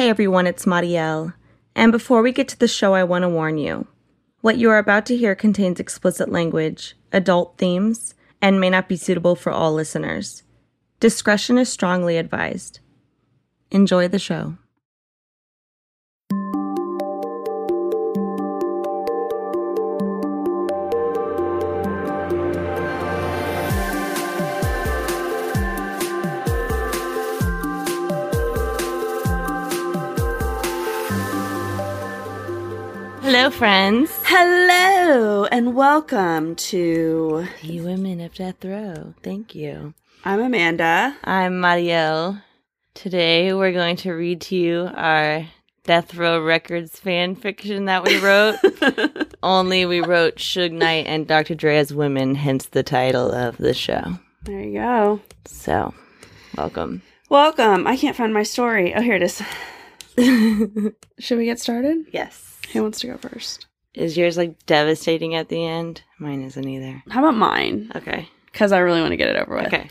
Hey everyone, it's Mariel. And before we get to the show, I want to warn you. What you are about to hear contains explicit language, adult themes, and may not be suitable for all listeners. Discretion is strongly advised. Enjoy the show. Hello, friends. Hello and welcome to You Women of Death Row. Thank you. I'm Amanda. I'm Mariel. Today we're going to read to you our Death Row Records fan fiction that we wrote. Only we wrote Suge Knight and Dr. Dre as women, hence the title of the show. There you go. So, welcome. Welcome. I can't find my story. Oh, here it is. Should we get started? Yes. Who wants to go first? Is yours like devastating at the end? Mine isn't either. How about mine? Okay. Because I really want to get it over with. Okay.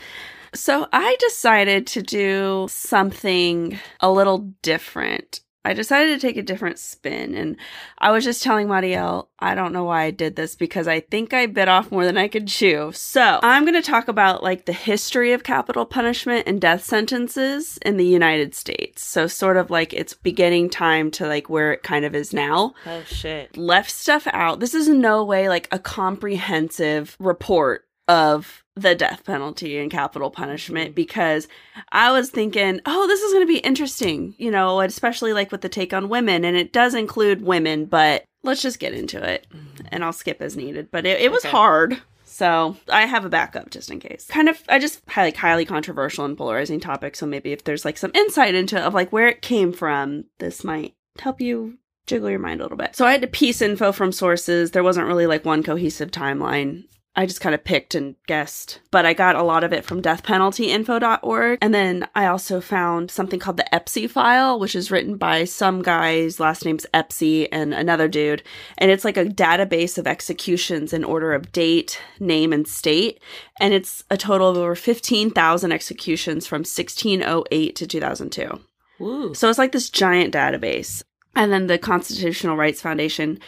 So I decided to do something a little different. I decided to take a different spin. And I was just telling Mariel, I don't know why I did this because I think I bit off more than I could chew. So I'm going to talk about like the history of capital punishment and death sentences in the United States. So sort of like its beginning time to like where it kind of is now Oh, shit. left stuff out. This is in no way like a comprehensive report of the death penalty and capital punishment mm-hmm. because I was thinking, oh, this is going to be interesting, you know, especially like with the take on women. And it does include women, but let's just get into it mm-hmm. and I'll skip as needed. But it, it was Okay. hard. So I have a backup just in case. Kind of, I just like highly controversial and polarizing topic. So maybe if there's like some insight into of like where it came from, this might help you jiggle your mind a little bit. So I had to piece info from sources. There wasn't really like one cohesive timeline. I just kind of picked and guessed, but I got a lot of it from deathpenaltyinfo.org. And then I also found something called the Espy file, which is written by some guy's last name's Espy and another dude. And it's like a database of executions in order of date, name, and state. And it's a total of over 15,000 executions from 1608 to 2002. Woo. So it's like this giant database. And then the Constitutional Rights Foundation,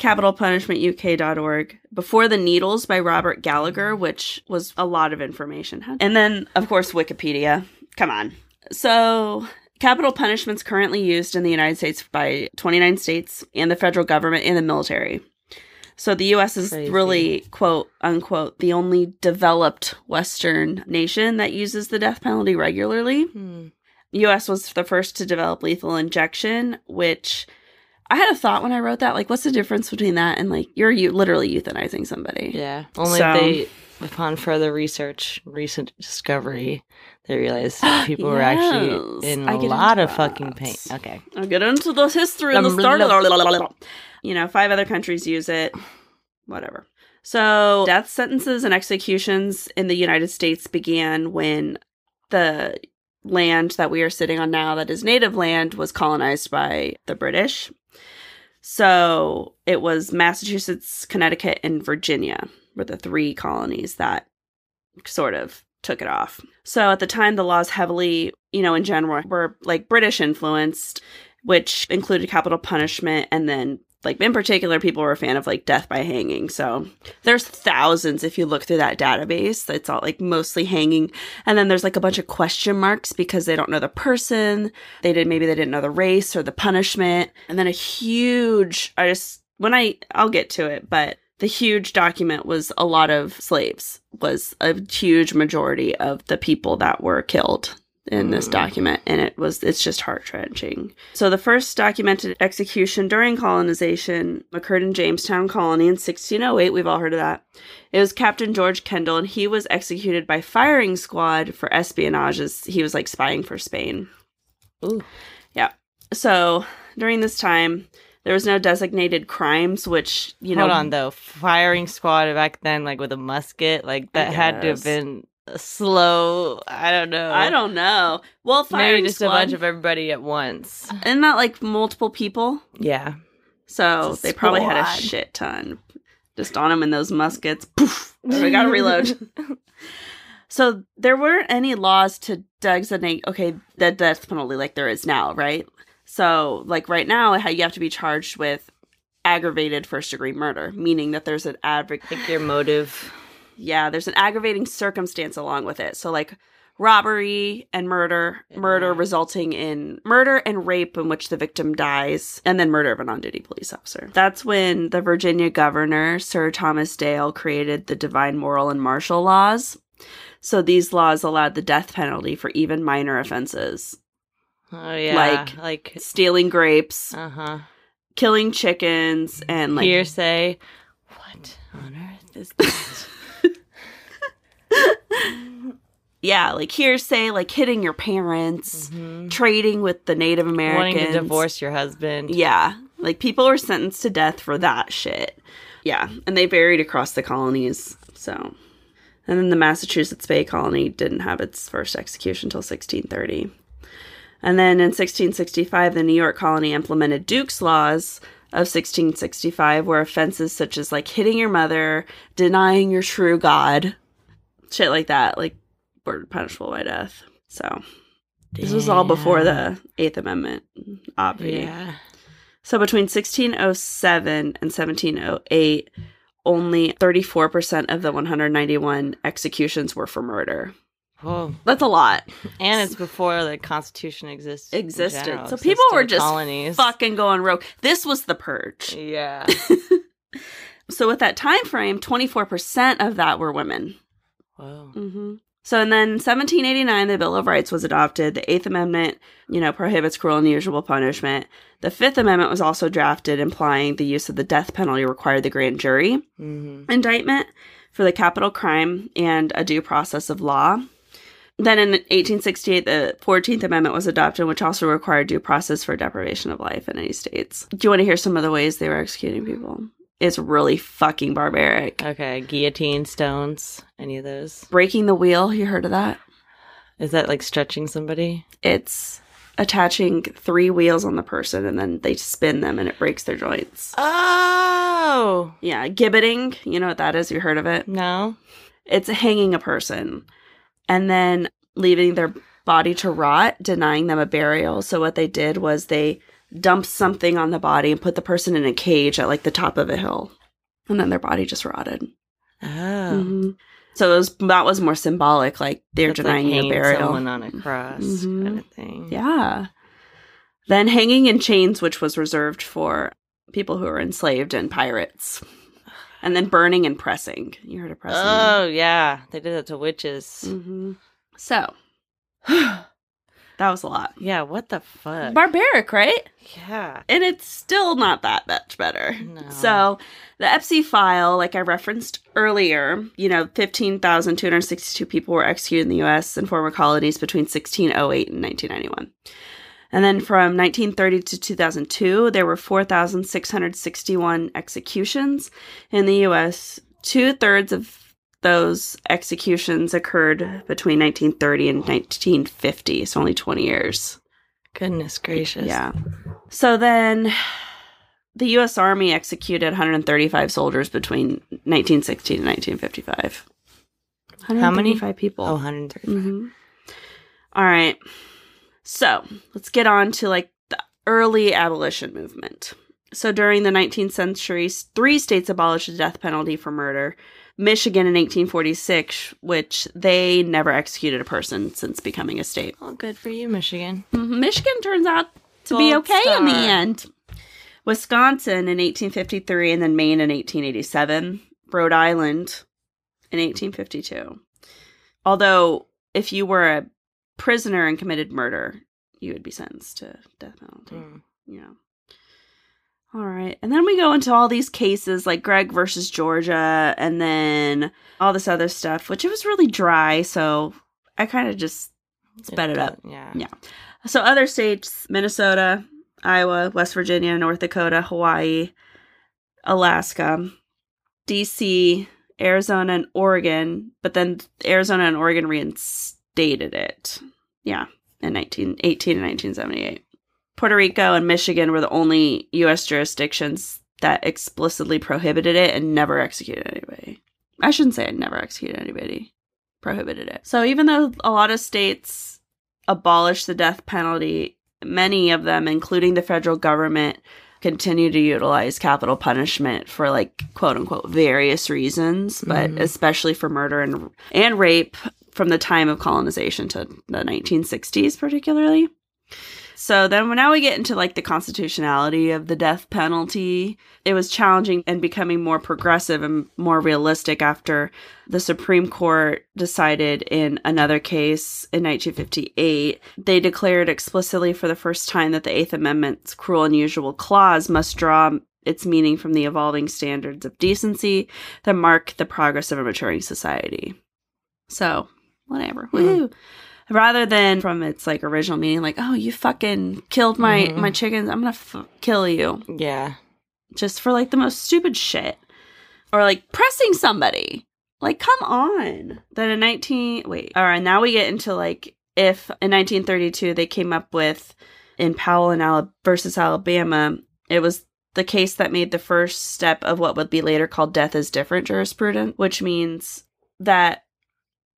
capitalpunishmentuk.org, Before the Needles by Robert Gallagher, which was a lot of information. And then, of course, Wikipedia. Come on. So, capital punishment's currently used in the United States by 29 states and the federal government and the military. So the US is Crazy. really, quote unquote, the only developed Western nation that uses the death penalty regularly. Hmm. US was the first to develop lethal injection, which I had a thought when I wrote that. Like, what's the difference between that and like you're you literally euthanizing somebody? Yeah. Only So- they, upon further research, recent discovery, they realized people were actually in I a lot into of fucking pain. Okay. I'll get into the history and the start. blah, You know, five other countries use it. Whatever. So, death sentences and executions in the United States began when the land that we are sitting on now, that is native land, was colonized by the British. So, it was Massachusetts, Connecticut, and Virginia were the three colonies that sort of took it off. So, at the time, the laws heavily, you know, in general, were like British influenced which included capital punishment and then like in particular people were a fan of like death by hanging. So there's thousands if you look through that database it's all like mostly hanging. And then there's like a bunch of question marks because they don't know the person. They did maybe they didn't know the race or the punishment. And then a huge i just when i i'll get to it but the huge document was a lot of slaves was a huge majority of the people that were killed in this Mm. document and it was it's just heart wrenching so the first documented execution during colonization occurred in jamestown colony in 1608 we've all heard of that. It was captain george kendall and he was executed by firing squad for espionage as he was like spying for spain. Ooh. Yeah. So during this time there was no designated crimes which you know Hold on though. Firing squad back then, like with a musket, like that had to have been slow. I don't know. i don't know well firing Maybe just squad, a bunch of everybody at once. isn't that like multiple people Yeah. So they probably had a shit ton just on them in those muskets. Poof. we gotta reload. so there weren't any laws to designate, okay, the death penalty like there is now, right? So, like right now, you have to be charged with aggravated first degree murder, meaning that there's an advocate. Like your motive. Yeah, there's an aggravating circumstance along with it. So, like robbery and murder, murder Yeah. resulting in murder and rape in which the victim dies, and then murder of an on duty police officer. That's when the Virginia governor, Sir Thomas Dale, created the divine moral and martial laws. So, these laws allowed the death penalty for even minor offenses, Oh yeah. Like- like stealing grapes, uh huh. killing chickens, and like Hearsay. What on earth is that? yeah, like hearsay, like hitting your parents, Mhm. trading with the Native Americans, Wanting to divorce your husband. Yeah, like people were sentenced to death for that shit. Yeah, and they varied across the colonies. So, and then the Massachusetts Bay Colony didn't have its first execution until 1630. And then in 1665, the New York colony implemented Duke's laws of 1665, where offenses such as like hitting your mother, denying your true God, shit like that, like were punishable by death. So this was all before the Eighth Amendment, obviously. Yeah. So between 1607 and 1708, only 34% of the 191 executions were for murder. Whoa. That's a lot. And it's before the Constitution exists. Existed. general. So people were just colonies. Fucking going rogue. This was the purge. Yeah. So with that time frame, 24% of that were women. Whoa. Mm-hmm. So and then 1789, the Bill of Rights was adopted. The Eighth Amendment, you know, prohibits cruel and unusual punishment. The Fifth Amendment was also drafted, implying the use of the death penalty required the grand jury hmm indictment for the capital crime and a due process of law. Then in 1868, the 14th Amendment was adopted, which also required due process for deprivation of life in any states. Do you want to hear some of the ways they were executing people? It's really fucking barbaric. Okay. Guillotine, stones, any of those? Breaking the wheel, you heard of that? Is that like stretching somebody? It's attaching three wheels on the person and then they spin them and it breaks their joints. Oh. Yeah, gibbeting, you know what that is? You heard of it? No. It's hanging a person and then leaving their body to rot, denying them a burial. So what they did was they dumped something on the body and put the person in a cage at like the top of a hill. And then their body just rotted. Oh. Mhm. So it was that was more symbolic, like they're like denying you a hanging burial. Someone on a cross Mhm. kind of thing. Yeah. Then hanging in chains, which was reserved for people who were enslaved and pirates. And then burning and pressing. You heard of pressing? Oh yeah, they did that to witches. hmm So, that was a lot. Yeah, what the fuck? Barbaric, right? yeah. And it's still not that much better. No. So, the Espy file, like I referenced earlier, you know, 15,262 people were executed in the US and former colonies between 1608 and 1991. And then from 1930 to 2002, there were 4,661 executions in the US. Two thirds of those executions occurred between 1930 and 1950, so only 20 years. Goodness gracious. Yeah. So then the US Army executed 135 soldiers between 1916 and 1955. How many? 135 people. Oh, 135. hmm All right. So let's get on to like the early abolition movement. So during the 19th century, three states abolished the death penalty for murder. Michigan in 1846, which they never executed a person since becoming a state. Well, good for you, Michigan. Mhm. Michigan turns out to be okay in the end. Wisconsin in 1853 and then Maine in 1887. Rhode Island in 1852. Although, if you were a prisoner and committed murder, you would be sentenced to death penalty. Mm. Yeah. All right. And then we go into all these cases like Gregg versus Georgia and then all this other stuff, which it was really dry. So I kind of just sped it up. Yeah. Yeah. So other states, Minnesota, Iowa, West Virginia, North Dakota, Hawaii, Alaska, DC, Arizona, and Oregon, but then Arizona and Oregon reinstated it. Yeah, in 1918 and 1978. Puerto Rico and Michigan were the only US jurisdictions that explicitly prohibited it and never executed anybody. I shouldn't say I never executed anybody. Prohibited it. So even though a lot of states abolished the death penalty, many of them, including the federal government, continue to utilize capital punishment for like quote unquote various reasons, but Mhm. especially for murder and and rape from the time of colonization to the 1960s particularly. So then when now we get into like the constitutionality of the death penalty. It was challenging and becoming more progressive and more realistic after the Supreme Court decided in another case in 1958. They declared explicitly for the first time that the Eighth Amendment's cruel and unusual clause must draw its meaning from the evolving standards of decency that mark the progress of a maturing society. So, whatever. Hmm. Woohoo rather than from its like original meaning like oh you fucking killed my Mhm. my chickens i'm gonna f- kill you Yeah. just for like the most stupid shit or like pressing somebody like come on then in 19 wait all right now we get into like if in 1932 they came up with in powell and Ala- versus alabama it was the case that made the first step of what would be later called death is different jurisprudence which means that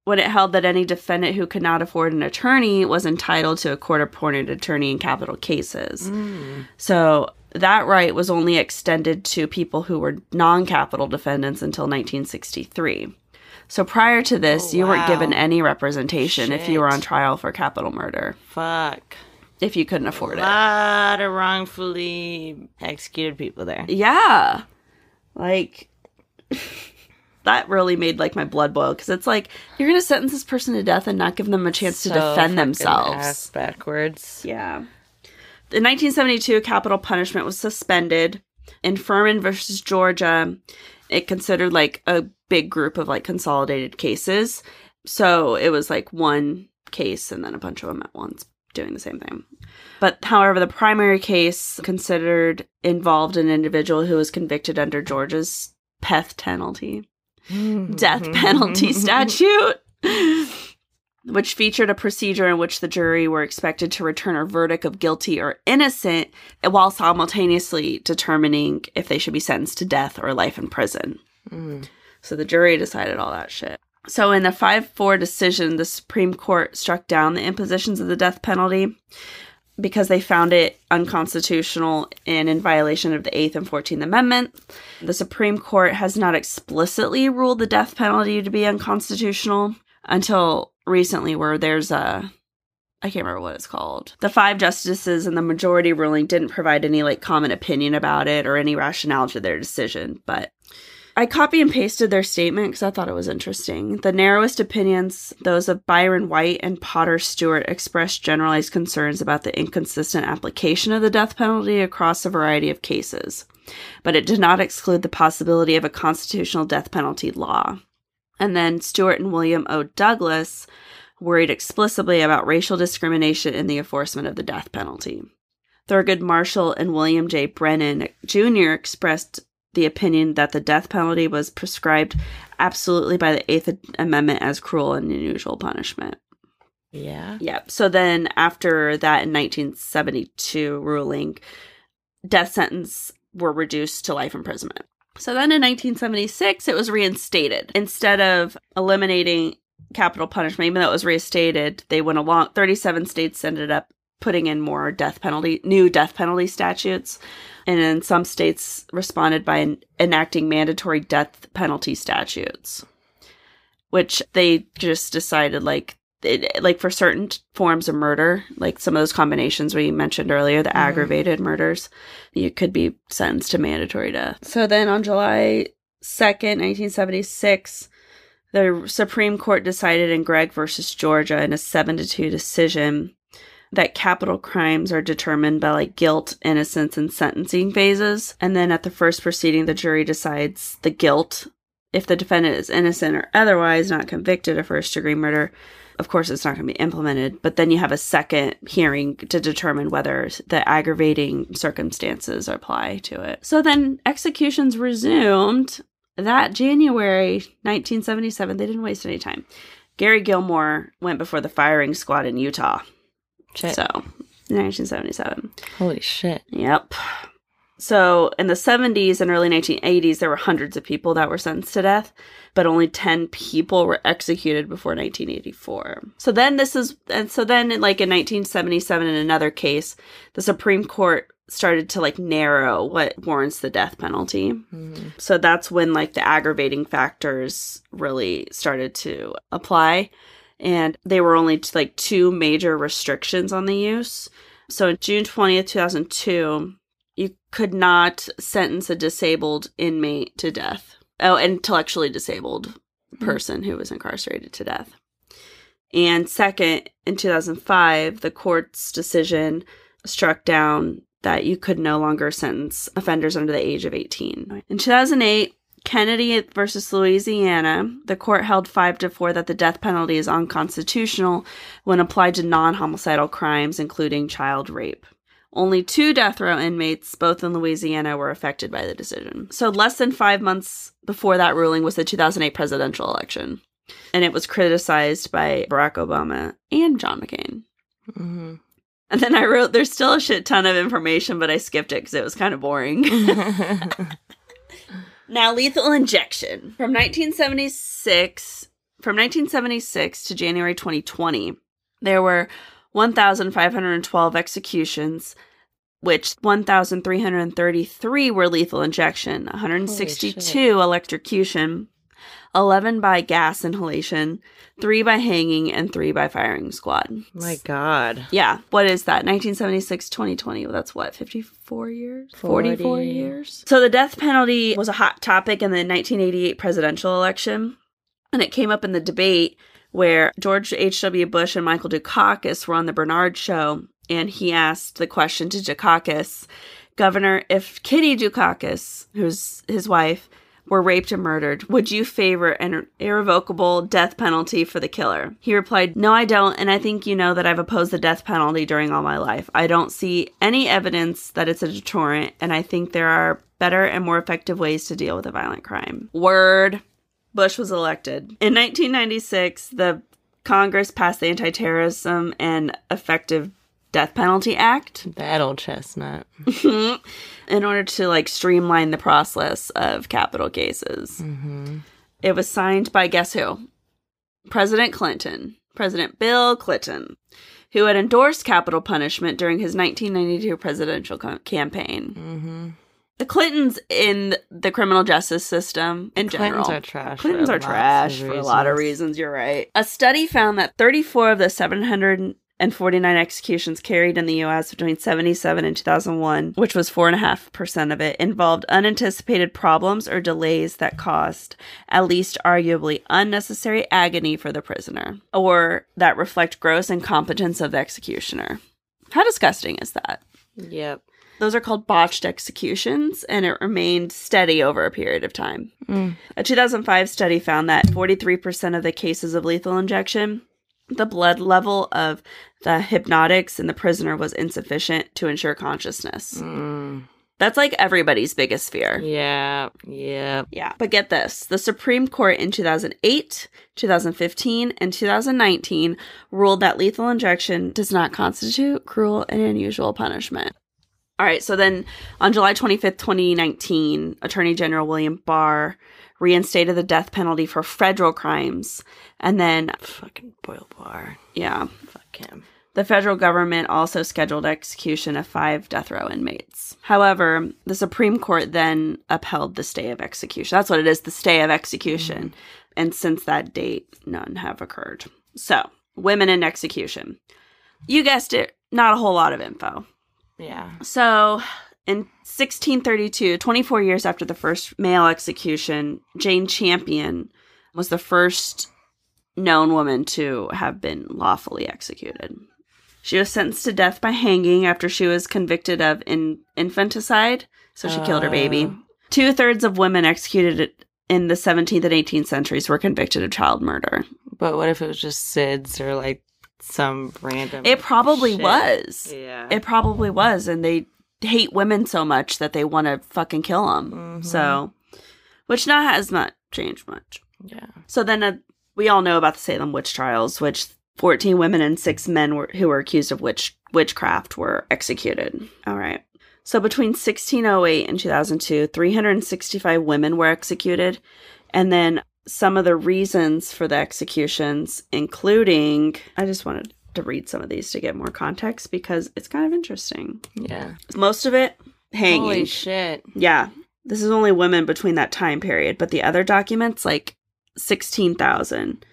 when it held that any defendant who could not afford an attorney was entitled to a court appointed attorney in capital cases. Mm. So that right was only extended to people who were non capital defendants until 1963. So prior to this, Oh, you weren't given any representation if you were on trial for capital murder, Fuck. if you couldn't afford it. A it. lot of wrongfully executed people there. Yeah. Like that really made like my blood boil because it's like you're going to sentence this person to death and not give them a chance to defend themselves. backwards. Yeah. In 1972, capital punishment was suspended. In Furman versus Georgia, it considered like a big group of like consolidated cases. So it was like one case and then a bunch of them at once doing the same thing. But however, the primary case considered involved an individual who was convicted under Georgia's death penalty death penalty statute, which featured a procedure in which the jury were expected to return a verdict of guilty or innocent while simultaneously determining if they should be sentenced to death or life in prison. Mm. So the jury decided all that shit. So in the 5 4 decision, the Supreme Court struck down the impositions of the death penalty because they found it unconstitutional and in violation of the 8th and 14th Amendment. The Supreme Court has not explicitly ruled the death penalty to be unconstitutional until recently, where there's a I can't remember what it's called. The five justices in the majority ruling didn't provide any like common opinion about it or any rationale to their decision, but I copy and pasted their statement because I thought it was interesting. The narrowest opinions, those of Byron White and Potter Stewart, expressed generalized concerns about the inconsistent application of the death penalty across a variety of cases, but it did not exclude the possibility of a constitutional death penalty law. And then Stewart and William O. Douglas worried explicitly about racial discrimination in the enforcement of the death penalty. Thurgood Marshall and William J. Brennan Jr. expressed the opinion that the death penalty was prescribed absolutely by the Eighth Amendment as cruel and unusual punishment. Yeah. Yep. So then, after that, in 1972 ruling, death sentence were reduced to life imprisonment. So then, in 1976, it was reinstated instead of eliminating capital punishment. Even though it was reinstated, they went along. 37 states ended up putting in more death penalty, new death penalty statutes. And then some states responded by en- enacting mandatory death penalty statutes, which they just decided like it, like for certain forms of murder, like some of those combinations we mentioned earlier, the Mhm. aggravated murders, you could be sentenced to mandatory death. So then on July 2nd, 1976, the Supreme Court decided in Gregg versus Georgia in a 7 to 2 decision that capital crimes are determined by like guilt, innocence, and sentencing phases. And then at the first proceeding, the jury decides the guilt. If the defendant is innocent or otherwise not convicted of first degree murder, of course, it's not going to be implemented. But then you have a second hearing to determine whether the aggravating circumstances apply to it. So then executions resumed that January 1977. They didn't waste any time. Gary Gilmore went before the firing squad in Utah. Shit. So, 1977. Holy shit. Yep. So in the 70s and early 1980s, there were hundreds of people that were sentenced to death, but only 10 people were executed before 1984. So then this is, and so then like in 1977, in another case, the Supreme Court started to like narrow what warrants the death penalty. Mm-hmm. So that's when like the aggravating factors really started to apply. And they were only t- like two major restrictions on the use. So in June 20th, 2002, you could not sentence a disabled inmate to death. Oh, intellectually disabled mm-hmm. person who was incarcerated to death. And second, in 2005, the court's decision struck down that you could no longer sentence offenders under the age of 18. In 2008, Kennedy versus Louisiana, the court held 5 to 4 that the death penalty is unconstitutional when applied to non homicidal crimes, including child rape. Only two death row inmates, both in Louisiana, were affected by the decision. So, less than five months before that ruling was the 2008 presidential election. And it was criticized by Barack Obama and John McCain. Mm-hmm. And then I wrote, there's still a shit ton of information, but I skipped it because it was kind of boring. now, lethal injection. From 1976, from 1976 to January 2020, there were 1,512 executions, which 1,333 were lethal injection, 162 electrocution, 11 by gas inhalation, 3 by hanging, and 3 by firing squad. My God. Yeah. What is that? 1976, 2020. Well, that's what, 54 years? 44 years? So the death penalty was a hot topic in the 1988 presidential election. And it came up in the debate where George H.W. Bush and Michael Dukakis were on the Bernard Shaw. And he asked the question to Dukakis, Governor, if Kitty Dukakis, who's his wife, were raped and murdered, would you favor an irrevocable death penalty for the killer? He replied, No, I don't, and I think you know that I've opposed the death penalty during all my life. I don't see any evidence that it's a deterrent, and I think there are better and more effective ways to deal with a violent crime. Word. Bush was elected. In 1996, the Congress passed the Anti Terrorism and Effective Death Penalty Act That old chestnut. in order to like streamline the process of capital cases. Mm-hmm. It was signed by guess who? President Clinton, President Bill Clinton, who had endorsed capital punishment during his 1992 presidential co- campaign. Mm-hmm. The Clintons in the criminal justice system in general. Clintons are trash. for Clintons are trash for a lot of reasons. You're right. A study found that 34 of the 749 executions carried in the U.S. between 77 and 2001, which was 4.5% of it, involved unanticipated problems or delays that caused at least arguably unnecessary agony for the prisoner, or that reflect gross incompetence of the executioner. How disgusting is that? Yep. Those are called botched executions, and it remained steady over a period of time. Mm. A 2005 study found that 43% of the cases of lethal injection, the blood level of the hypnotics in the prisoner was insufficient to ensure consciousness. Mm. That's like everybody's biggest fear. Yeah. yeah. Yeah. But get this the Supreme Court in 2008, 2015, and 2019 ruled that lethal injection does not constitute cruel and unusual punishment. All right. So then on July 25th, 2019, Attorney General William Barr reinstated the death penalty for federal crimes. And then, Fucking Boyle Barr. yeah, Fuck him. the federal government also scheduled execution of five death row inmates. However, the Supreme Court then upheld the stay of execution. That's what it is, the stay of execution. Mm-hmm. And since that date, none have occurred. So, women in execution. You guessed it, not a whole lot of info. Yeah. So, in 1632, 24 years after the first male execution, Jane Champion was the first known woman to have been lawfully executed. She was sentenced to death by hanging after she was convicted of in- infanticide, so she killed her baby. Uh. Oh. Two thirds of women executed in the 17th and 18th centuries were convicted of child murder. But what if it was just SIDS or like some random? It probably shit? was. Yeah. It probably was, and they hate women so much that they want to fucking kill them. Mhm. So, which not has not changed much. yeah. So then uh, we all know about the Salem witch trials, which 14 women and six men were, who were accused of witch witchcraft were executed. All right. So between 1608 and 2002, 365 women were executed. And then some of the reasons for the executions, including, I just wanted to read some of these to get more context because it's kind of interesting. Yeah. Most of it hanging. Holy shit. Yeah. This is only women between that time period, but the other documents, like 16,000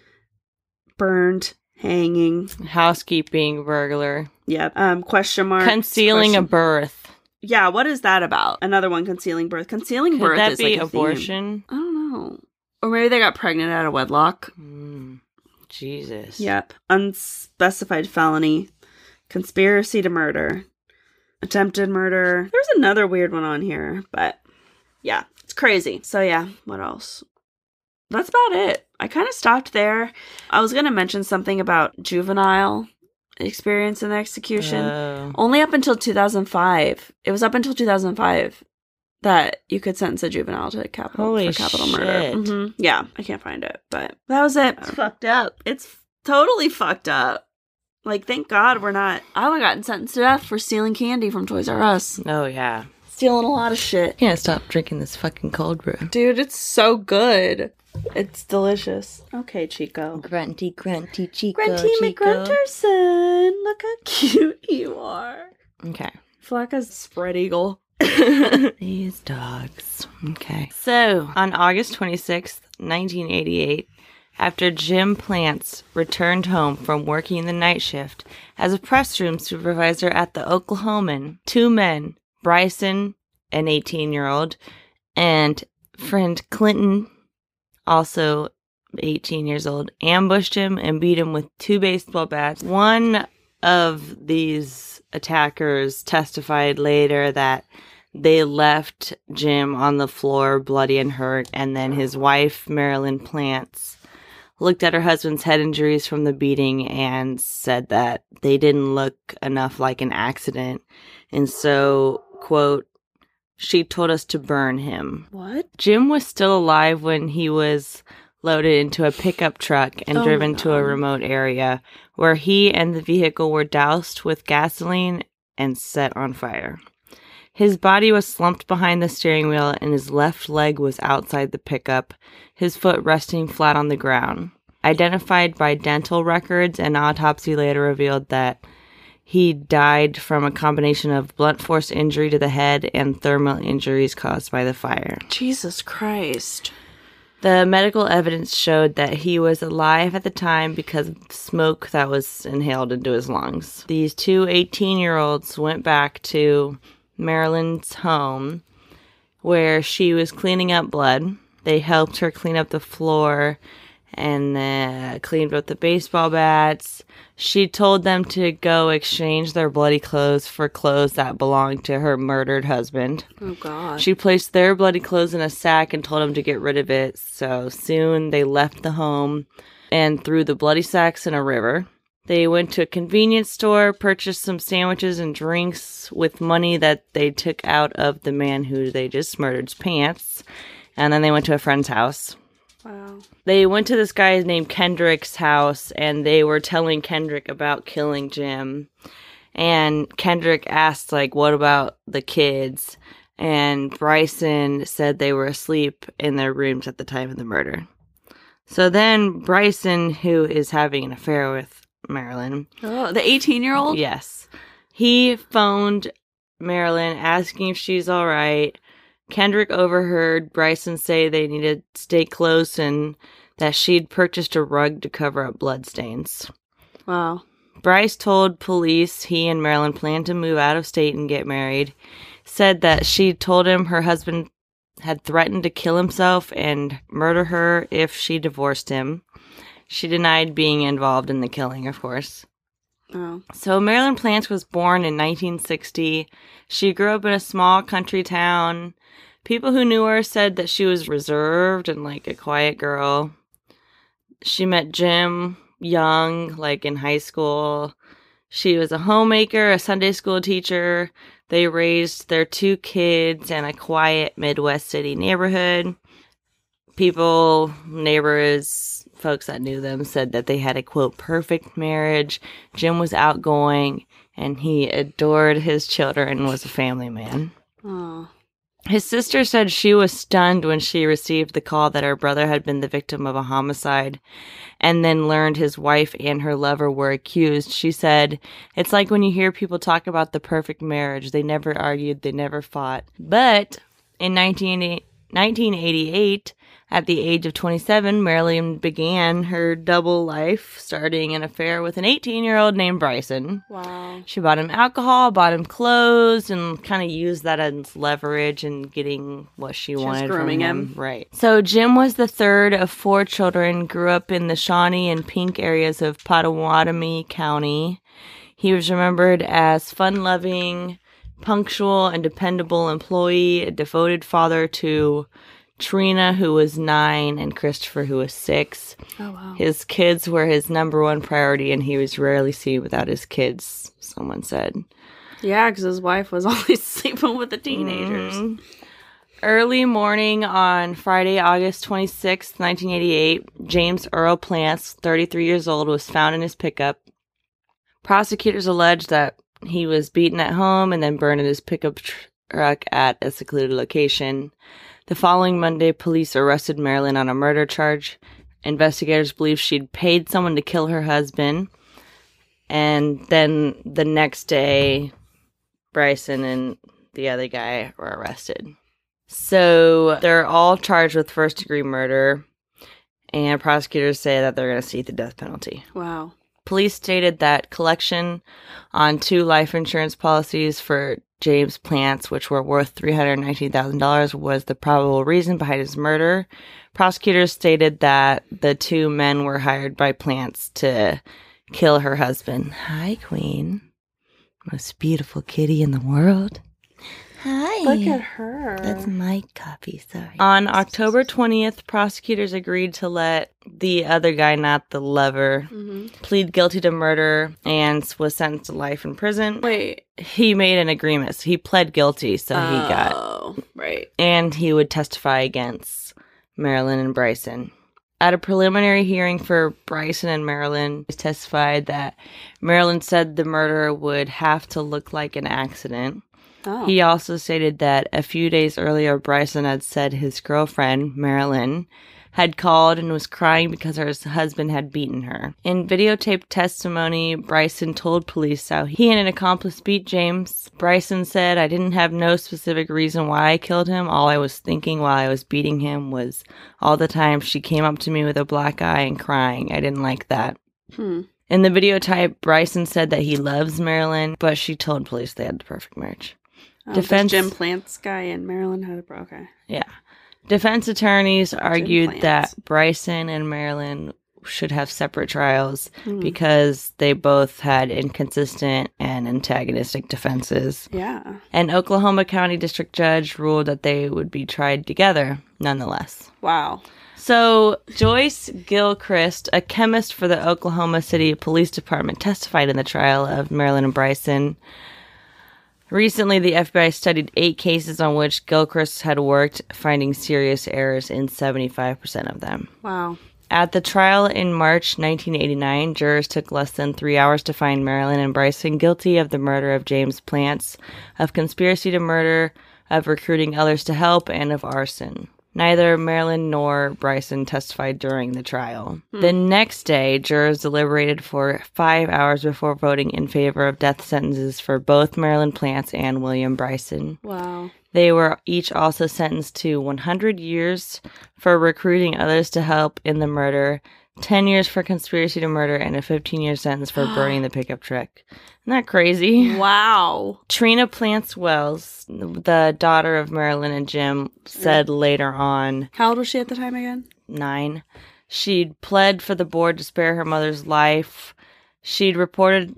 burned, hanging. Housekeeping, burglar, Yep. Um, question mark. concealing a birth. Yeah, what is that about? Another one, concealing birth. Concealing Could birth that is be like a theme. abortion? I don't know. Or maybe they got pregnant out of wedlock. Mm, Jesus. Yep. Unspecified felony. Conspiracy to murder. Attempted murder. There's another weird one on here, but yeah, it's crazy. So yeah, what else? That's about it. I kind of stopped there. I was going to mention something about juvenile experience in the execution. Oh. Only up until 2005. It was up until 2005 that you could sentence a juvenile to capital Holy for capital shit. murder. Mhm. Yeah, I can't find it, but that was it. It's fucked up. It's totally fucked up. Like, thank God we're not. I would have gotten sentenced to death for stealing candy from Toys R Us. Oh yeah. Stealing a lot of shit. Can't stop drinking this fucking cold brew. Dude, it's so good. It's delicious. Okay, Chico. Grunty, grunty, Chico, Grunty Chico. McGrunterson. Look how cute you are. Okay. Flacca's spread eagle. These dogs. Okay. So, on August 26th, 1988, after Jim Plantz returned home from working the night shift as a press room supervisor at the Oklahoman, two men, Bryson, an 18 year old, and friend Clinton, also 18 years old, ambushed him and beat him with two baseball bats. One of these attackers testified later that they left Jim on the floor, bloody and hurt, and then his wife, Marilyn Plantz, looked at her husband's head injuries from the beating and said that they didn't look enough like an accident. And so, quote, she told us to burn him. What? Jim was still alive when he was loaded into a pickup truck and Oh driven to a remote area where he and the vehicle were doused with gasoline and set on fire. His body was slumped behind the steering wheel and his left leg was outside the pickup, his foot resting flat on the ground. Identified by dental records, an autopsy later revealed that he died from a combination of blunt force injury to the head and thermal injuries caused by the fire. Jesus Christ. The medical evidence showed that he was alive at the time because of smoke that was inhaled into his lungs. These two 18 year olds went back to Marilyn's home where she was cleaning up blood. They helped her clean up the floor and uh, cleaned up the baseball bats. She told them to go exchange their bloody clothes for clothes that belonged to her murdered husband. Oh, God. She placed their bloody clothes in a sack and told them to get rid of it. So soon they left the home and threw the bloody sacks in a river. They went to a convenience store, purchased some sandwiches and drinks with money that they took out of the man who they just murdered's pants. And then they went to a friend's house. Wow. They went to this guy named Kendrick's house and they were telling Kendrick about killing Jim. And Kendrick asked, like, what about the kids? And Bryson said they were asleep in their rooms at the time of the murder. So then Bryson, who is having an affair with Marilyn, Oh, the 18 year old? Yes. He phoned Marilyn asking if she's all right. Kendrick overheard Bryson say they needed to stay close and that she'd purchased a rug to cover up bloodstains. Wow. Bryce told police he and Marilyn planned to move out of state and get married. Said that she told him her husband had threatened to kill himself and murder her if she divorced him. She denied being involved in the killing, of course. Oh. So Marilyn Plantz was born in 1960. She grew up in a small country town. People who knew her said that she was reserved and like a quiet girl. She met Jim young, like in high school. She was a homemaker, a Sunday school teacher. They raised their two kids in a quiet Midwest city neighborhood. People, neighbors, folks that knew them said that they had a quote perfect marriage. Jim was outgoing and he adored his children was a family man. Oh. His sister said she was stunned when she received the call that her brother had been the victim of a homicide and then learned his wife and her lover were accused. She said, It's like when you hear people talk about the perfect marriage. They never argued, they never fought. But in 1988, at the age of 27, Marilyn began her double life, starting an affair with an 18 year old named Bryson. Wow. She bought him alcohol, bought him clothes, and kind of used that as leverage in getting what she, was wanted from him. him. Right. So Jim was the third of four children. Grew up in the Shawnee and Pink areas of Pottawatomie County. He was remembered as fun-loving, punctual, and dependable employee, a devoted father to Trina, who was nine, and Christopher, who was six. Oh wow. His kids were his number one priority, and he was rarely seen without his kids, someone said. Yeah, because his wife was always sleeping with the teenagers. Mhm. Early morning on Friday, August 26, 1988, James Earl Plantz, 33 years old, was found in his pickup. Prosecutors alleged that he was beaten at home and then burned in his pickup tr- truck at a secluded location. The following Monday, police arrested Marilyn on a murder charge. Investigators believe she'd paid someone to kill her husband. And then the next day, Bryson and the other guy were arrested. So they're all charged with first degree murder, and prosecutors say that they're going to seek the death penalty. Wow. Police stated that collection on two life insurance policies for James Plantz, which were worth $319,000, was the probable reason behind his murder. Prosecutors stated that the two men were hired by Plantz to kill her husband. Hi, Queen. Most beautiful kitty in the world. Hi. Look at her. That's my copy, sorry. On October 20th, prosecutors agreed to let the other guy, not the lover, hmm plead guilty to murder and was sentenced to life in prison. Wait. He made an agreement. So he pled guilty, so he got, Oh, right. and he would testify against Marilyn and Bryson. At a preliminary hearing for Bryson and Marilyn, he testified that Marilyn said the murder would have to look like an accident. Oh. He also stated that a few days earlier, Bryson had said his girlfriend, Marilyn, had called and was crying because her husband had beaten her. In videotaped testimony, Bryson told police how he and an accomplice beat James. Bryson said, I didn't have no specific reason why I killed him. All I was thinking while I was beating him was all the time she came up to me with a black eye and crying. I didn't like that. Hmm. In the videotape, Bryson said that he loves Marilyn, but she told police they had the perfect marriage. Oh, Defense- Jim Plantz guy in Marilyn had a. Okay. Yeah. Defense attorneys argued that Bryson and Marilyn should have separate trials Hmm. because they both had inconsistent and antagonistic defenses. Yeah. An Oklahoma County District Judge ruled that they would be tried together nonetheless. Wow. So, Joyce Gilchrist, a chemist for the Oklahoma City Police Department, testified in the trial of Marilyn and Bryson. Recently, the FBI studied eight cases on which Gilchrist had worked, finding serious errors in 75% of them. Wow. At the trial in March 1989, jurors took less than three hours to find Marilyn and Bryson guilty of the murder of James Plantz, of conspiracy to murder, of recruiting others to help, and of arson. Neither Marilyn nor Bryson testified during the trial. Hmm. The next day, jurors deliberated for five hours before voting in favor of death sentences for both Marilyn Plantz and William Bryson. Wow. They were each also sentenced to 100 years for recruiting others to help in the murder, 10 years for conspiracy to murder, and a 15 year sentence for burning the pickup truck. Isn't that crazy? Wow. Trina Plantz Wells, the daughter of Marilyn and Jim, said later on, How old was she at the time again? nine, she'd pled for the board to spare her mother's life. She'd reported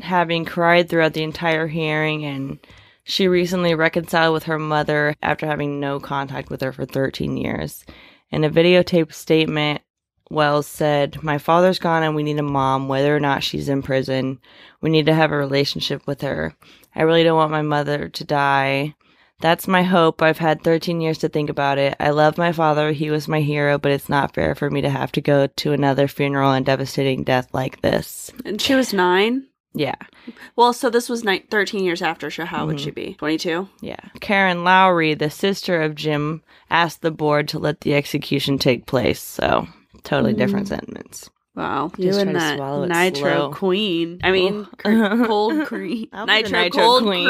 having cried throughout the entire hearing and she recently reconciled with her mother after having no contact with her for 13 years. In a videotaped statement, Wells said, My father's gone and we need a mom, whether or not she's in prison. We need to have a relationship with her. I really don't want my mother to die. That's my hope. I've had 13 years to think about it. I love my father. He was my hero, but it's not fair for me to have to go to another funeral and devastating death like this. And she was nine. Yeah. Well, so this was ni- 13 years after, so how Mm-hmm. would she be? 22? Yeah. Karen Lowry, the sister of Jim, asked the board to let the execution take place. So, totally different mm. sentiments. Wow. Just You try and to that nitro slow. queen. I mean, Oh. cr- cold cream. I'll be the Nitro, nitro cold queen.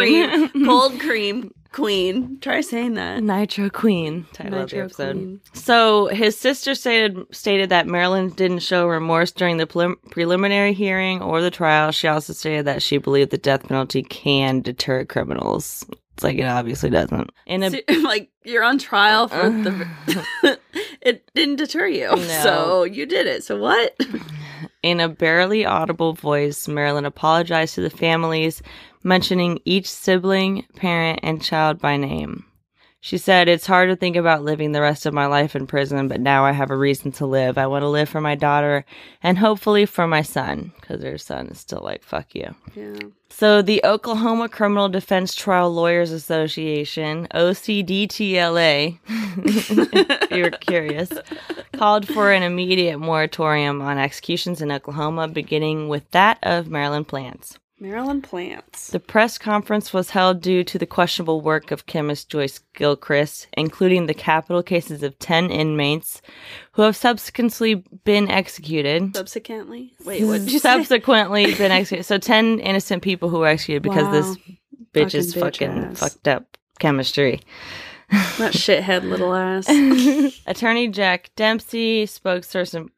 cream. Cold cream queen. Try saying that. Nitro Queen. Title of the episode. queen. So his sister stated stated that Marilyn didn't show remorse during the prelim- preliminary hearing or the trial. She also stated that she believed the death penalty can deter criminals. It's like it obviously doesn't. In a So, like you're on trial for the. It didn't deter you, No. so you did it. So what? in a barely audible voice, Marilyn apologized to the families, mentioning each sibling, parent, and child by name. She said, It's hard to think about living the rest of my life in prison, but now I have a reason to live. I want to live for my daughter and hopefully for my son, because her son is still like, fuck you. Yeah. So, the Oklahoma Criminal Defense Trial Lawyers Association, OCDTLA, if you're curious, called for an immediate moratorium on executions in Oklahoma, beginning with that of Marilyn Plantz. Marilyn Plantz. The press conference was held due to the questionable work of chemist Joyce Gilchrist, including the capital cases of 10 inmates who have subsequently been executed. Subsequently, wait, what did you say? subsequently been executed. So 10 innocent people who were executed because Wow. this bitch is Fucking bitch fucking ass. fucked up chemistry. That shithead little ass. Attorney Jack Dempsey, spokesperson.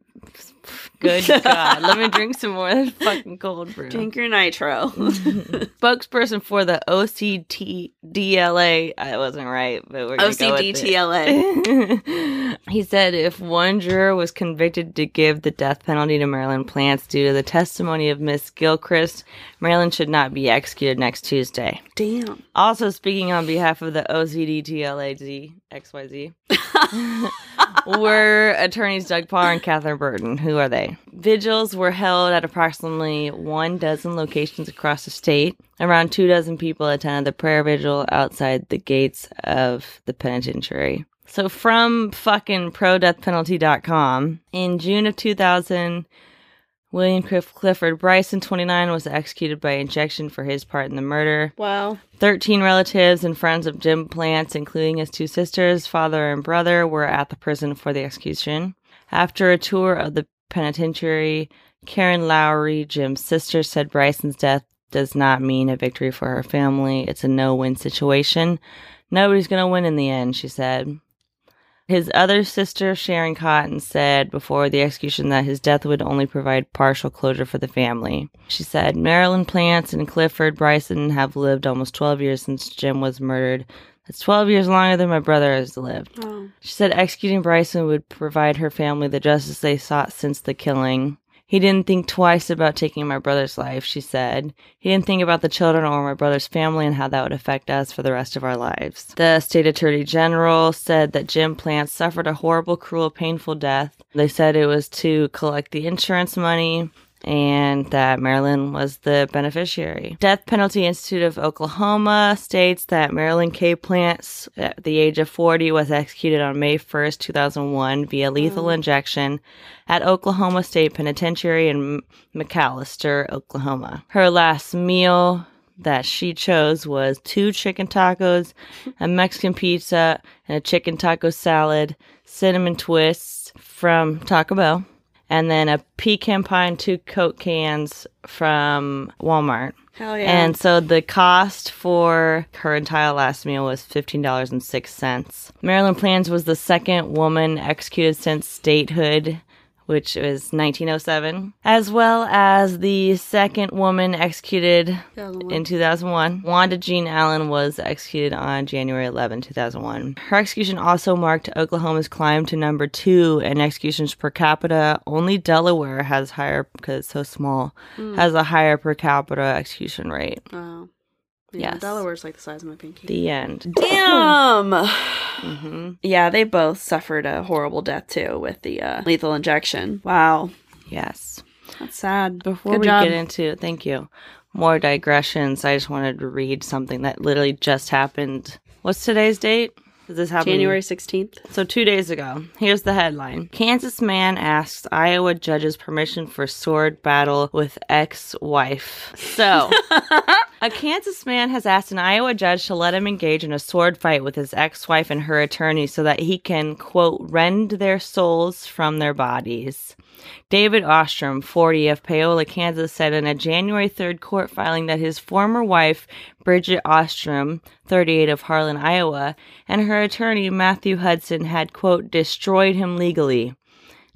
Good God. Let me drink some more of this fucking cold brew. Drink your nitro. Spokesperson for the OCDLA. I wasn't right, but we're going to go with it. OCDTLA. he said if one juror was convicted to give the death penalty to Marilyn Plantz due to the testimony of Miss Gilchrist, Marilyn should not be executed next Tuesday. Damn. Also, speaking on behalf of the OCDTLAZ XYZ, were attorneys Doug Parr and Catherine Burton. Who are they? Vigils were held at approximately one dozen locations across the state. Around two dozen people attended the prayer vigil outside the gates of the penitentiary. So from fucking prodeathpenalty.com, in June of 2000, William Cliff- Clifford Bryson, 29, was executed by injection for his part in the murder. Wow. 13 relatives and friends of Jim Plantz, including his two sisters, father, and brother, were at the prison for the execution. After a tour of the penitentiary, Karen Lowry, Jim's sister, said Bryson's death does not mean a victory for her family. It's a no win situation. Nobody's going to win in the end, she said. His other sister, Sharon Cotton, said before the execution that his death would only provide partial closure for the family. She said, Marilyn Plantz and Clifford Bryson have lived almost 12 years since Jim was murdered. That's 12 years longer than my brother has lived. Oh. She said executing Bryson would provide her family the justice they sought since the killing. He didn't think twice about taking my brother's life, she said. He didn't think about the children or my brother's family and how that would affect us for the rest of our lives. The state attorney general said that Jim Plantz suffered a horrible, cruel, painful death. They said it was to collect the insurance money and that Marilyn was the beneficiary. Death Penalty Institute of Oklahoma states that Marilyn K. Plantz, at the age of 40, was executed on May 1st, 2001, via lethal hmm. injection at Oklahoma State Penitentiary in McAlester, Oklahoma. Her last meal that she chose was two chicken tacos, a Mexican pizza, and a chicken taco salad, cinnamon twists from Taco Bell, and then a pecan pie and two Coke cans from Walmart. Hell yeah. And so the cost for her entire last meal was $15.06. Marilyn Plantz was the second woman executed since statehood, which was 1907, as well as the second woman executed 2001. in 2001. Wanda Jean Allen was executed on January 11, 2001. Her execution also marked Oklahoma's climb to number two in executions per capita. Only Delaware has higher, because it's so small, hmm. has a higher per capita execution rate. Wow. Yeah, Yes. Delaware's like the size of my pinky. The end. Damn. hmm Yeah, they both suffered a horrible death too with the uh, lethal injection. Wow, Yes. that's sad. Before Good we job. get into, thank you, more digressions, I just wanted to read something that literally just happened. What's today's date? This happened January 16th. So, two days ago, here's the headline Kansas man asks Iowa judge's permission for sword battle with ex wife. So, a Kansas man has asked an Iowa judge to let him engage in a sword fight with his ex wife and her attorney so that he can, quote, rend their souls from their bodies. David Ostrom, 40, of Paola, Kansas, said in a January 3rd court filing that his former wife, Bridget Ostrom, 38, of Harlan, Iowa, and her attorney, Matthew Hudson, had, quote, destroyed him legally.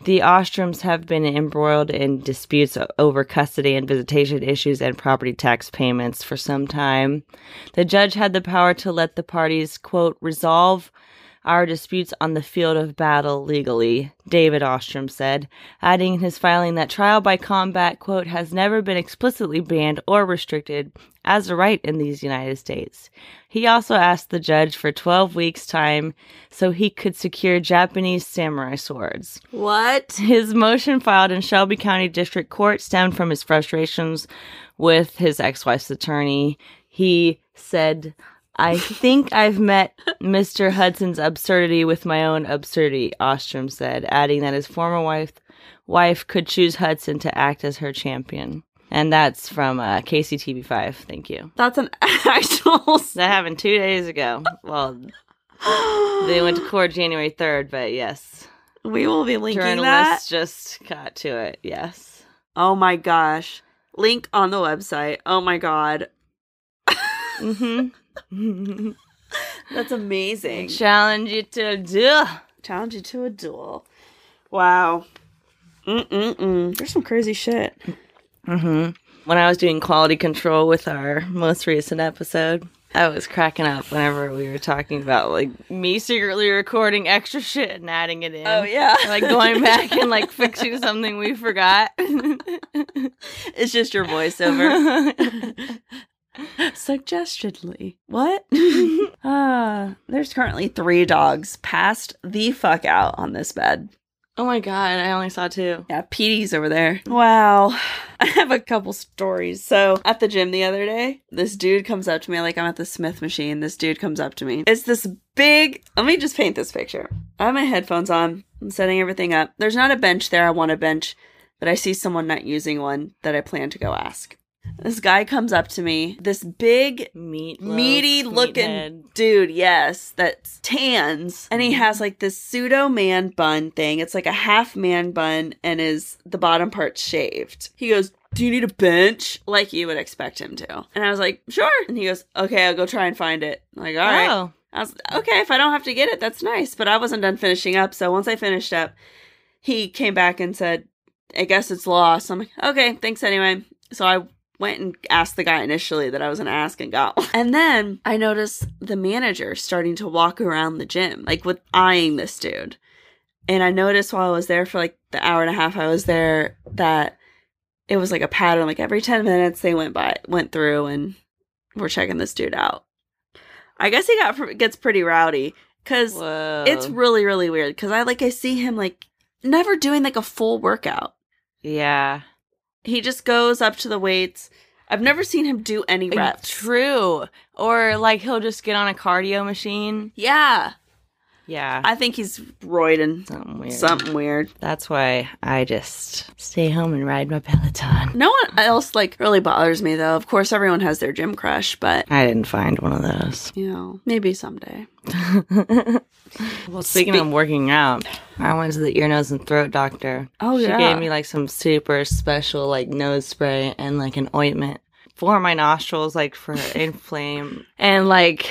The Ostroms have been embroiled in disputes over custody and visitation issues and property tax payments for some time. The judge had the power to let the parties, quote, resolve our disputes on the field of battle legally, David Ostrom said, adding in his filing that trial by combat, quote, has never been explicitly banned or restricted as a right in these United States. He also asked the judge for 12 weeks' time so he could secure Japanese samurai swords. What? His motion filed in Shelby County District Court stemmed from his frustrations with his ex wife's attorney. He said, I think I've met Mr. Hudson's absurdity with my own absurdity, Ostrom said, adding that his former wife wife could choose Hudson to act as her champion. And that's from uh, KCTV5. Thank you. That's an actual. That happened two days ago. Well, they went to court January 3rd, but yes. We will be linking that. Journalists just got to it. Yes. Oh my gosh. Link on the website. Oh my god. Mm-hmm. That's amazing. Challenge you to a duel. Challenge you to a duel. Wow. Mm-mm-mm. There's some crazy shit. Mm-hmm. When I was doing quality control with our most recent episode, I was cracking up whenever we were talking about like me secretly recording extra shit and adding it in. Oh yeah. Like going back and like fixing something we forgot. It's just your voiceover. Suggestionally. What? Ah, there's currently three dogs passed the fuck out on this bed. oh my god, I only saw two. Yeah, Petey's over there. Wow. I have a couple stories. So, at the gym the other day, this dude comes up to me, like I'm at the Smith machine. This dude comes up to me. It's this big, let me just paint this picture. I have my headphones on. I'm setting everything up. There's not a bench there. I want a bench, but I see someone not using one that I plan to go ask. This guy comes up to me, this big Meat, meaty looking dude, yes, that's tans. And he has like this pseudo man bun thing. It's like a half man bun and is the bottom part shaved. He goes, Do you need a bench? Like you would expect him to. And I was like, Sure. And he goes, Okay, I'll go try and find it. I'm like, all right. Oh, I was okay, if I don't have to get it, that's nice. But I wasn't done finishing up. So once I finished up, he came back and said, I guess it's lost. I'm like, okay, thanks anyway. So I went and asked the guy initially that I was going to ask and got one. And then I noticed the manager starting to walk around the gym, like with eyeing this dude. And I noticed while I was there for like the hour and a half I was there that it was like a pattern. Like every 10 minutes they went by, went through and were checking this dude out. I guess he got gets pretty rowdy because it's really really weird. Because I like I see him like never doing like a full workout. yeah. He just goes up to the weights. I've never seen him do any reps. True. Or like he'll just get on a cardio machine. Yeah, Yeah. I think he's roiding Something weird. something weird. That's why I just stay home and ride my Peloton. No one else like really bothers me though. Of course, everyone has their gym crush, but I didn't find one of those. you know, maybe someday. well, speaking of working out, I went to the ear, nose, and throat doctor. Oh she yeah, gave me like some super special like nose spray and like an ointment for my nostrils, like for inflame. And like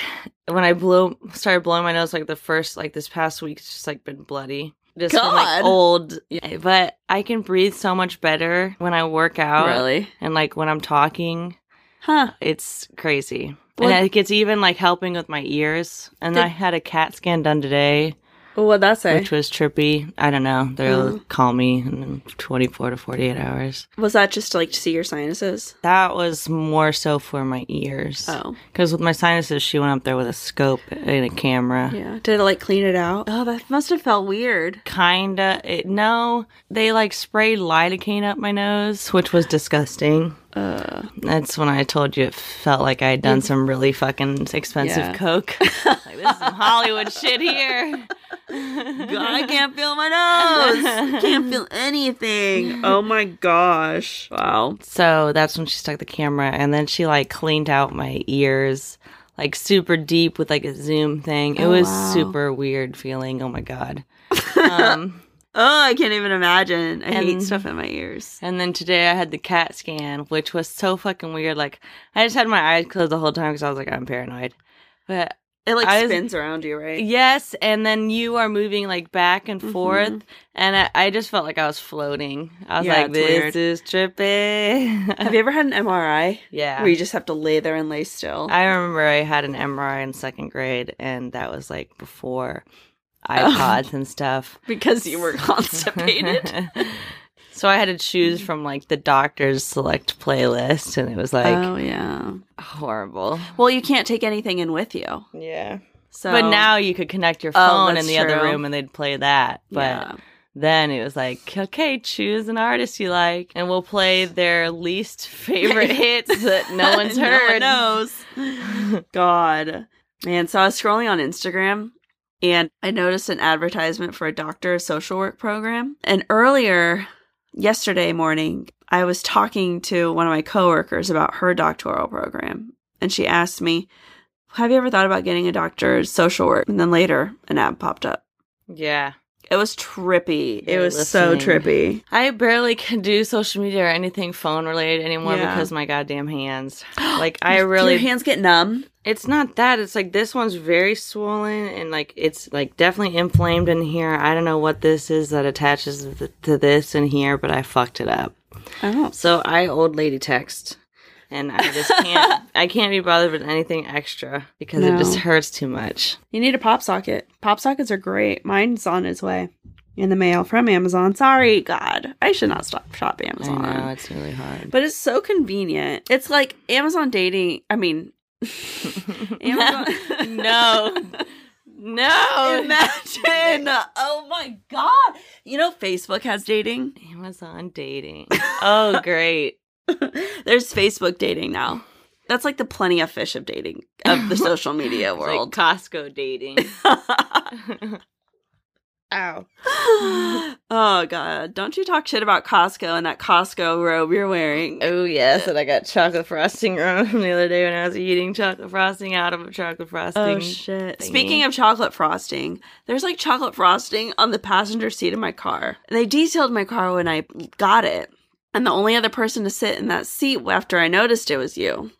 when I blew, started blowing my nose, like the first like this past week, it's just like been bloody. Just from, like old, but I can breathe so much better when I work out really, and like when I'm talking. huh? It's crazy. Well- and it gets even like helping with my ears. And Did- I had a CAT scan done today, Well, what'd that say? which was trippy. I don't know. They'll Oh. Hmm. call me in 24 to 48 hours. Was that just to like see your sinuses? That was more so for my ears. Oh, Because with my sinuses, she went up there with a scope and a camera. yeah. Did it like clean it out? Oh, that must have felt weird. Kinda. It, no, they like sprayed lidocaine up my nose, which was disgusting. Uh, That's when I told you it felt like I had done some really fucking expensive Yeah. coke. like this is some Hollywood shit here. I can't feel my nose. Can't feel anything. Oh my gosh. Wow. So that's when she stuck the camera, and then she like cleaned out my ears, like super deep with like a zoom thing. It Oh, was wow. super weird feeling. Oh my god. Um, Oh, I can't even imagine. I hate stuff in my ears. and then today I had the CAT scan, which was so fucking weird. Like I just had my eyes closed the whole time because I was like I'm paranoid. But It like I was- spins around you, right? yes, and then you are moving like back and Mhm. forth, and I, I just felt like I was floating. I was Yeah, like, this weird. is trippy. Have you ever had an MRI yeah. where you just have to lay there and lay still? I remember I had an MRI in second grade, and that was like before. iPods um, and stuff. because you were constipated. so I had to choose from like the doctor's select playlist, and it was like oh yeah. horrible. Well, you can't take anything in with you. Yeah. So But now you could connect your Oh, phone in that's the other room and they'd play that. But yeah. then it was like, okay, choose an artist you like, and we'll play their least favorite hits that no one's No heard. one knows. God. Man, so I was scrolling on Instagram and I noticed an advertisement for a doctor social work program. And earlier yesterday morning, I was talking to one of my coworkers about her doctoral program. And she asked me, Have you ever thought about getting a doctor's social work? And then later, an ad popped up. Yeah. It was trippy. It was so trippy. I barely can do social media or anything phone related anymore Yeah. because my goddamn hands. Like I really Your hands get numb. It's not that. It's like this one's very swollen and like it's like definitely inflamed in here. I don't know what this is that attaches to this in here, but I fucked it up. Oh. So I old lady text, and I just can't. I can't be bothered with anything extra because it just hurts too much. You need a pop socket. Pop sockets are great. Mine's on its way in the mail from Amazon. Sorry, God. I should not stop shop Amazon. I know it's really hard. But it's so convenient. It's like Amazon dating. I mean, Amazon. no, no. Imagine. Oh my God. You know, Facebook has dating. Amazon dating. Oh, great. There's Facebook dating now. That's like the plenty of fish of dating of the social media It's like world. Costco dating. Ow. oh god, don't you talk shit about Costco and that Costco robe you're wearing. Oh yes, and I got chocolate frosting on from the other day when I was eating chocolate frosting out of a chocolate oh, frosting. Oh shit. thingy. Speaking of chocolate frosting, there's like chocolate frosting on the passenger seat of my car. And they detailed my car when I got it. And the only other person to sit in that seat after I noticed it was you.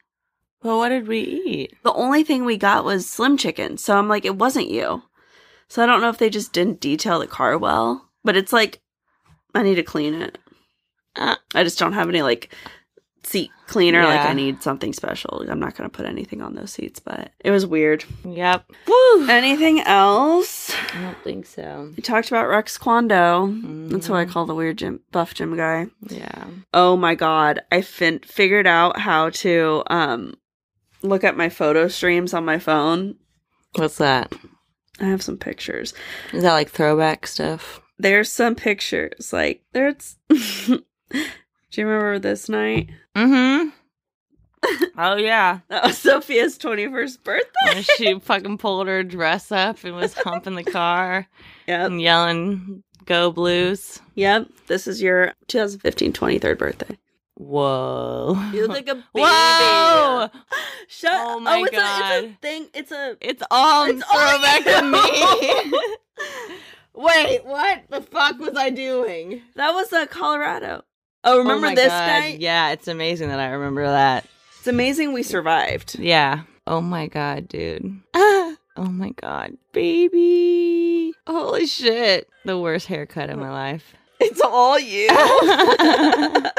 well, what did we eat? The only thing we got was slim chicken. So I'm like, it wasn't you. So I don't know if they just didn't detail the car well. But it's like, I need to clean it. Uh, I just don't have any like seat cleaner. Like I need something special. I'm not to put anything on those seats, but it was weird. Yep. Woo. Anything else? I don't think so. We talked about Rex Kwon Do. That's what I call the weird gym, buff gym guy. Yeah. Oh my god, I fin- figured out how to um look at my photo streams on my phone. What's that? I have some pictures. Is that like throwback stuff? There's some pictures. Like there's. Do you remember this night? Mm-hmm. oh yeah. That was Sophia's 21st birthday. When she fucking pulled her dress up and was humping the car Yep. and yelling "Go Blues." Yep. This is your 2015 23rd birthday. Whoa. You look like a baby. Whoa! Shut Oh my it's A, it's God. a thing. It's a It's all It's throwback to me. Wait, what the fuck was I doing? That was uh, Colorado. Oh, oh, remember Oh this God. night? Yeah, it's amazing that I remember that. It's amazing we survived. Yeah. Oh my god, dude. oh my god, baby. Holy shit. The worst haircut of my life. It's all you.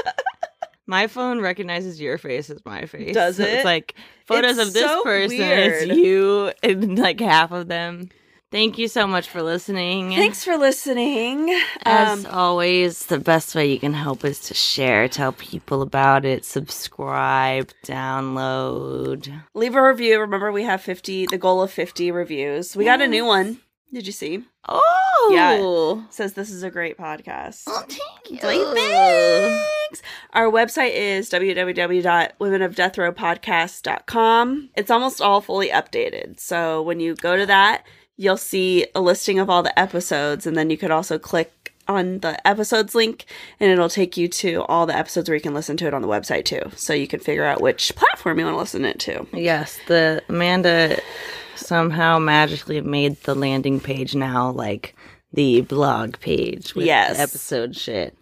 my phone recognizes your face as my face. Does So it? It's like photos It's of this so person, weird. it's you, and like half of them. Thank you so much for listening. Thanks for listening. As Um, always, the best way you can help is to share, tell people about it, subscribe, download. leave a review. Remember, we have 50, the goal of 50 reviews. We got a new one. Did you see? Oh, Yeah. Says this is a great podcast. Oh, thank you. Thanks. Our website is www.womenofdeathrowpodcast.com. It's almost all fully updated. So when you go to that, you'll see a listing of all the episodes, and then you could also click on the episodes link, and it'll take you to all the episodes where you can listen to it on the website too. So you can figure out which platform you want to listen it to. Yes, the Amanda somehow magically made the landing page now like the blog page with Yes. episode shit.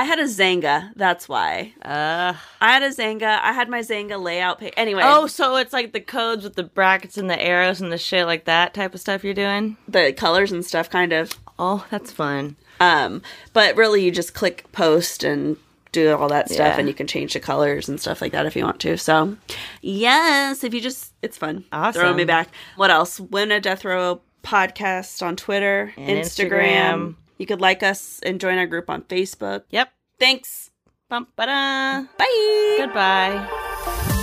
I had a Xanga, that's why. Uh I had a Xanga. I had my Xanga layout page. Anyway, oh, so it's like the codes with the brackets and the arrows and the shit like that type of stuff you're doing. the colors and stuff, kind of. Oh, that's fun. Um, but really, you just click post and do all that stuff, Yeah. and you can change the colors and stuff like that if you want to. So, yes, if you just, it's fun. Awesome. Throw me back. What else? Women of Death Row podcast on Twitter, And Instagram. Instagram. You could like us and join our group on Facebook. Yep. Thanks. Bum ba da. Bye. Goodbye.